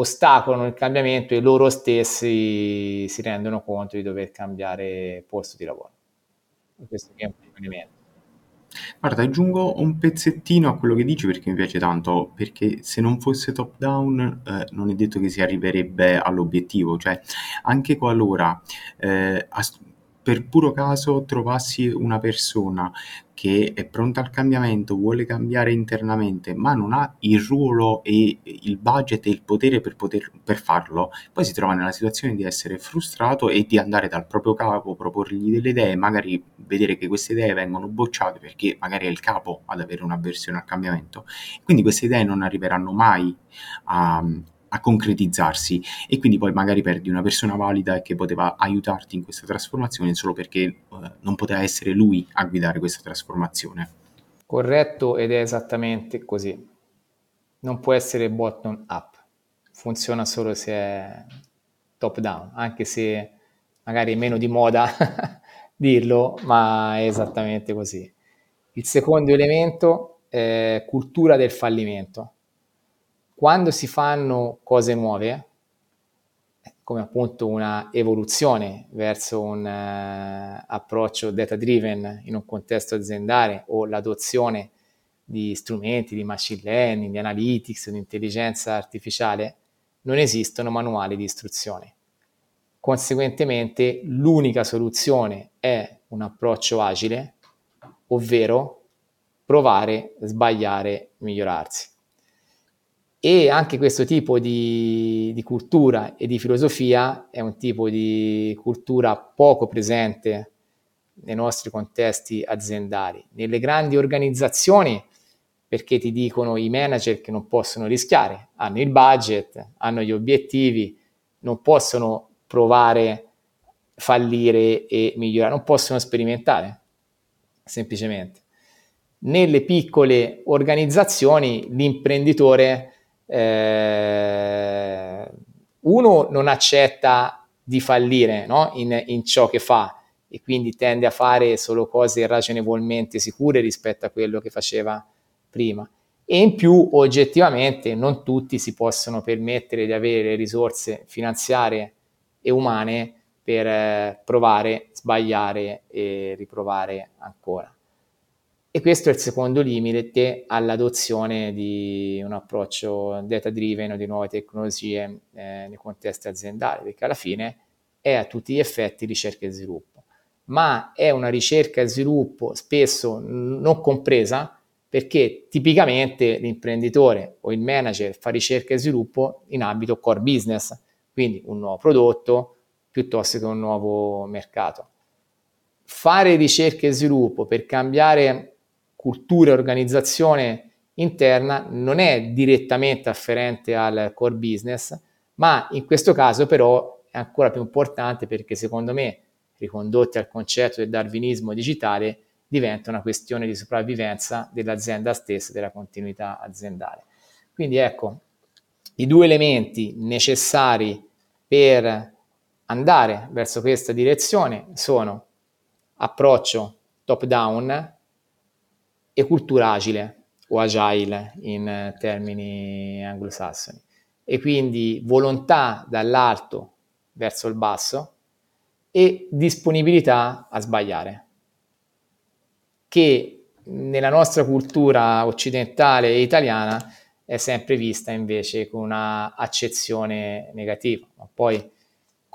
Speaker 4: ostacolano il cambiamento e loro stessi si rendono conto di dover cambiare posto di lavoro. Questo è un elemento.
Speaker 2: Guarda, aggiungo un pezzettino a quello che dici perché mi piace tanto, perché se non fosse top down eh, non è detto che si arriverebbe all'obiettivo, cioè anche qualora eh, per puro caso trovassi una persona che è pronta al cambiamento, vuole cambiare internamente, ma non ha il ruolo e il budget e il potere per, poter, per farlo, poi si trova nella situazione di essere frustrato e di andare dal proprio capo, proporgli delle idee, magari vedere che queste idee vengono bocciate perché magari è il capo ad avere un'avversione al cambiamento. Quindi queste idee non arriveranno mai a, a concretizzarsi e quindi poi magari perdi una persona valida che poteva aiutarti in questa trasformazione solo perché eh, non poteva essere lui a guidare questa trasformazione.
Speaker 4: Corretto ed è esattamente così. Non può essere bottom up, funziona solo se è top down, anche se magari è meno di moda dirlo, ma è esattamente così. Il secondo elemento è cultura del fallimento quando si fanno cose nuove, come appunto una evoluzione verso un uh, approccio data driven in un contesto aziendale o l'adozione di strumenti di machine learning, di analytics, di intelligenza artificiale, non esistono manuali di istruzione. Conseguentemente l'unica soluzione è un approccio agile, ovvero provare, sbagliare, migliorarsi. E anche questo tipo di, di, cultura e di filosofia è un tipo di cultura poco presente nei nostri contesti aziendali. Nelle grandi organizzazioni, perché ti dicono i manager che non possono rischiare, hanno il budget, hanno gli obiettivi, non possono provare, fallire e migliorare, non possono sperimentare, semplicemente. Nelle piccole organizzazioni l'imprenditore eh, uno non accetta di fallire no? in, in ciò che fa e quindi tende a fare solo cose ragionevolmente sicure rispetto a quello che faceva prima. E in più, oggettivamente, non tutti si possono permettere di avere risorse finanziarie e umane per eh, provare, sbagliare e riprovare ancora. E questo è il secondo limite all'adozione di un approccio data driven o di nuove tecnologie eh, nei contesti aziendali, perché alla fine è a tutti gli effetti ricerca e sviluppo, ma è una ricerca e sviluppo spesso non compresa perché tipicamente l'imprenditore o il manager fa ricerca e sviluppo in ambito core business, quindi un nuovo prodotto piuttosto che un nuovo mercato. Fare ricerca e sviluppo per cambiare cultura e organizzazione interna non è direttamente afferente al core business, ma in questo caso però è ancora più importante perché secondo me, ricondotti al concetto del darwinismo digitale, diventa una questione di sopravvivenza dell'azienda stessa, della continuità aziendale. Quindi ecco, i due elementi necessari per andare verso questa direzione sono approccio top down e cultura agile o agile in termini anglosassoni. E quindi volontà dall'alto verso il basso e disponibilità a sbagliare che nella nostra cultura occidentale e italiana è sempre vista invece con una accezione negativa. Ma poi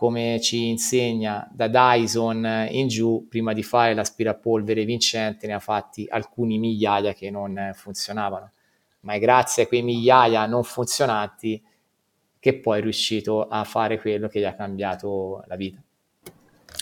Speaker 4: come ci insegna da Dyson in giù, prima di fare l'aspirapolvere vincente ne ha fatti alcuni migliaia che non funzionavano, ma è grazie a quei migliaia non funzionanti che poi è riuscito a fare quello che gli ha cambiato la vita.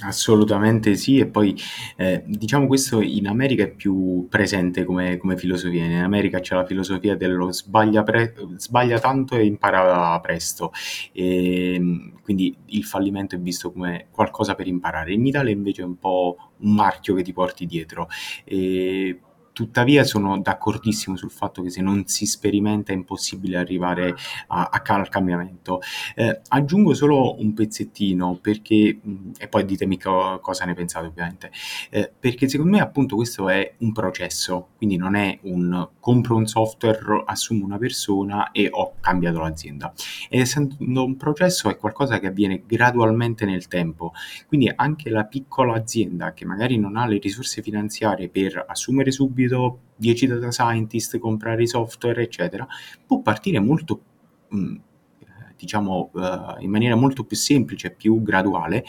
Speaker 2: Assolutamente sì, e poi eh, diciamo questo in America è più presente come, come, filosofia. In America c'è la filosofia dello sbaglia, pre- sbaglia tanto e impara presto, e, quindi il fallimento è visto come qualcosa per imparare. In Italia invece è un po' un marchio che ti porti dietro. E, Tuttavia sono d'accordissimo sul fatto che se non si sperimenta è impossibile arrivare a, a, al cambiamento. Eh, aggiungo solo un pezzettino perché, e poi ditemi co- cosa ne pensate ovviamente, eh, perché secondo me appunto questo è un processo, quindi non è un compro un software, assumo una persona e ho cambiato l'azienda. Ed essendo un processo è qualcosa che avviene gradualmente nel tempo, quindi anche la piccola azienda che magari non ha le risorse finanziarie per assumere subito subito 10 data scientist, comprare i software, eccetera, può partire molto, mm, diciamo, uh, in maniera molto più semplice, più graduale,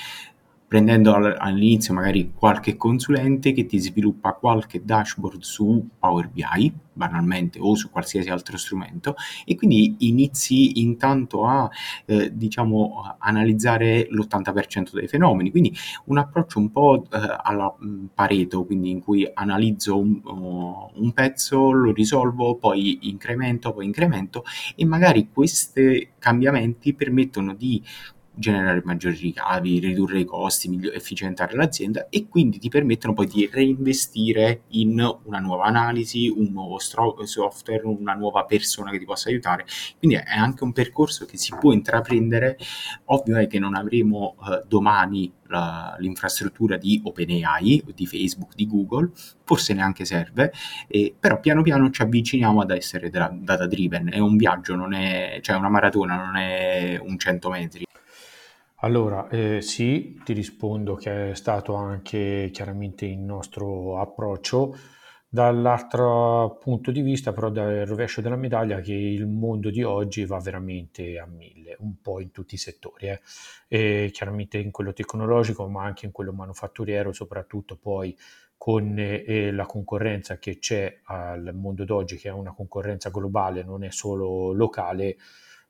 Speaker 2: prendendo all'inizio magari qualche consulente che ti sviluppa qualche dashboard su Power BI, banalmente, o su qualsiasi altro strumento, e quindi inizi intanto a, eh, diciamo, analizzare l'80% dei fenomeni. Quindi un approccio un po' eh, alla mm, Pareto, quindi in cui analizzo un, un pezzo, lo risolvo, poi incremento, poi incremento, e magari questi cambiamenti permettono di generare maggiori ricavi, ridurre i costi, miglior- efficientare l'azienda e quindi ti permettono poi di reinvestire in una nuova analisi, un nuovo stro- software, una nuova persona che ti possa aiutare. Quindi è anche un percorso che si può intraprendere. Ovvio è che non avremo uh, domani la, l'infrastruttura di OpenAI, di Facebook, di Google, forse neanche serve, eh, però piano piano ci avviciniamo ad essere data driven. È un viaggio, non è, cioè una maratona, non è un 100 metri.
Speaker 3: Allora, eh, sì, ti rispondo che è stato anche chiaramente il nostro approccio. Dall'altro punto di vista, però, dal rovescio della medaglia, che il mondo di oggi va veramente a mille, un po' in tutti i settori, eh. E chiaramente in quello tecnologico, ma anche in quello manufatturiero, soprattutto poi con eh, la concorrenza che c'è al mondo d'oggi, che è una concorrenza globale, non è solo locale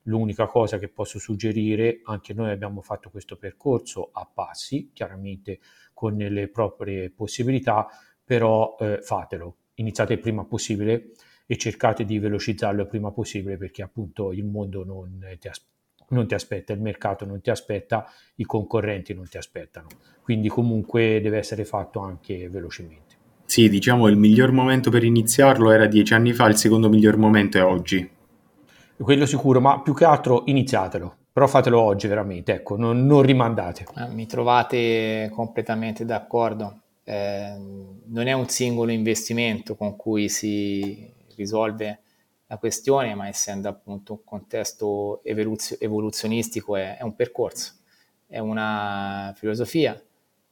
Speaker 3: L'unica cosa che posso suggerire, anche noi abbiamo fatto questo percorso a passi, chiaramente con le proprie possibilità, però eh, fatelo, iniziate il prima possibile e cercate di velocizzarlo il prima possibile perché appunto il mondo non ti, as- non ti aspetta, il mercato non ti aspetta, i concorrenti non ti aspettano, quindi comunque deve essere fatto anche velocemente.
Speaker 2: Sì, diciamo il miglior momento per iniziarlo era dieci anni fa, il secondo miglior momento è oggi
Speaker 3: quello sicuro, ma più che altro iniziatelo. Però fatelo oggi veramente, ecco, non, non rimandate.
Speaker 4: Eh, mi trovate completamente d'accordo. Eh, non è un singolo investimento con cui si risolve la questione, ma essendo appunto un contesto evoluzio- evoluzionistico è, è, un percorso, è una filosofia,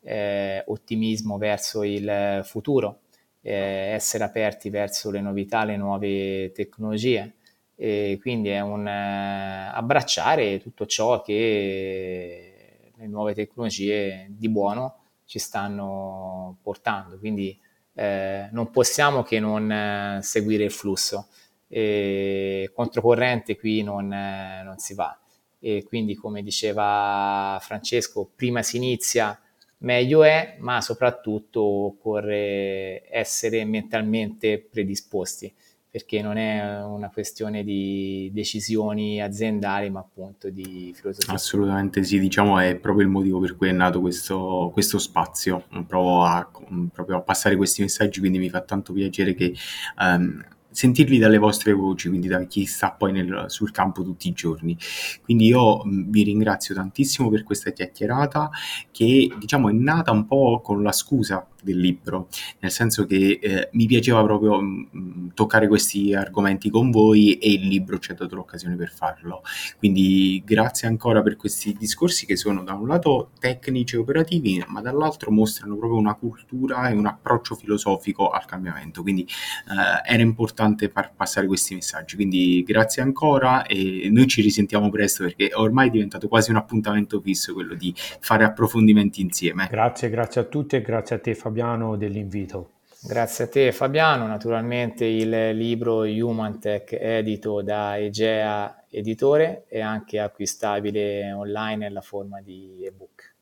Speaker 4: è ottimismo verso il futuro eh, essere aperti verso le novità, le nuove tecnologie. E quindi è un eh, abbracciare tutto ciò che le nuove tecnologie di buono ci stanno portando. Quindi eh, non possiamo che non eh, seguire il flusso. E controcorrente qui non, eh, non si va. E quindi, come diceva Francesco, prima si inizia meglio è, ma soprattutto occorre essere mentalmente predisposti, perché non è una questione di decisioni aziendali, ma appunto di filosofia.
Speaker 2: Assolutamente sì, diciamo è proprio il motivo per cui è nato questo, questo spazio, provo a, proprio a passare questi messaggi, quindi mi fa tanto piacere che... Um, sentirli dalle vostre voci, quindi da chi sta poi nel, sul campo tutti i giorni. Quindi io mh, vi ringrazio tantissimo per questa chiacchierata che diciamo è nata un po' con la scusa del libro, nel senso che eh, mi piaceva proprio mh, mm, toccare questi argomenti con voi e il libro ci ha dato l'occasione per farlo. Quindi grazie ancora per questi discorsi che sono da un lato tecnici e operativi, ma dall'altro mostrano proprio una cultura e un approccio filosofico al cambiamento. Quindi eh, era importante far passare questi messaggi. Quindi grazie ancora e noi ci risentiamo presto perché ormai è diventato quasi un appuntamento fisso quello di fare approfondimenti insieme.
Speaker 3: Grazie, grazie a tutti e grazie a te Fabio. Fabiano dell'invito.
Speaker 4: Grazie a te Fabiano, naturalmente il libro Human Tech edito da Egea Editore è anche acquistabile online nella forma di ebook.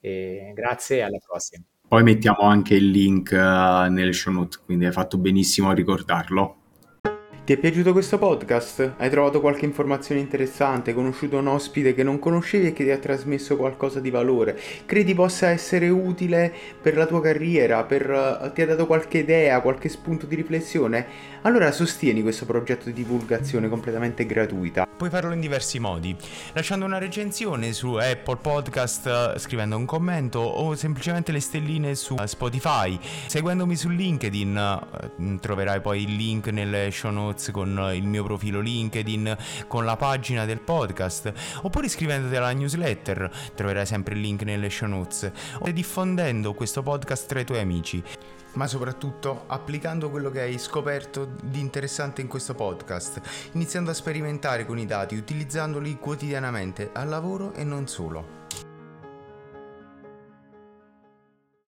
Speaker 4: E grazie e alla prossima.
Speaker 2: Poi mettiamo anche il link uh, nelle show notes, quindi hai fatto benissimo a ricordarlo.
Speaker 1: Ti è piaciuto questo podcast? Hai trovato qualche informazione interessante? Conosciuto un ospite che non conoscevi e che ti ha trasmesso qualcosa di valore? Credi possa essere utile per la tua carriera? Per, ti ha dato qualche idea, qualche spunto di riflessione? Allora sostieni questo progetto di divulgazione completamente gratuita. Puoi farlo in diversi modi, lasciando una recensione su Apple Podcast, scrivendo un commento o semplicemente le stelline su Spotify. Seguendomi su LinkedIn, eh, troverai poi il link nelle show notes con il mio profilo LinkedIn, con la pagina del podcast, oppure iscrivendoti alla newsletter, troverai sempre il link nelle show notes, o diffondendo questo podcast tra i tuoi amici ma soprattutto applicando quello che hai scoperto di interessante in questo podcast, iniziando a sperimentare con i dati, utilizzandoli quotidianamente al lavoro e non solo.